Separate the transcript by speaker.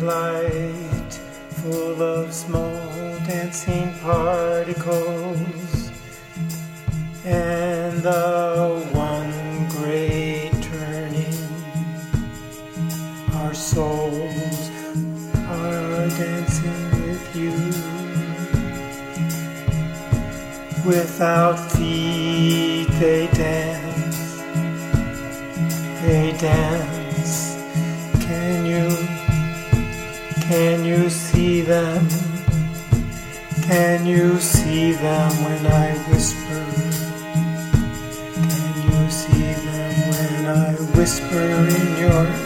Speaker 1: light full of small dancing particles. And the one great turning our souls are dancing with you. Without feet they dance they dance can you see them? Can you see them when I whisper? Can you see them when I whisper in your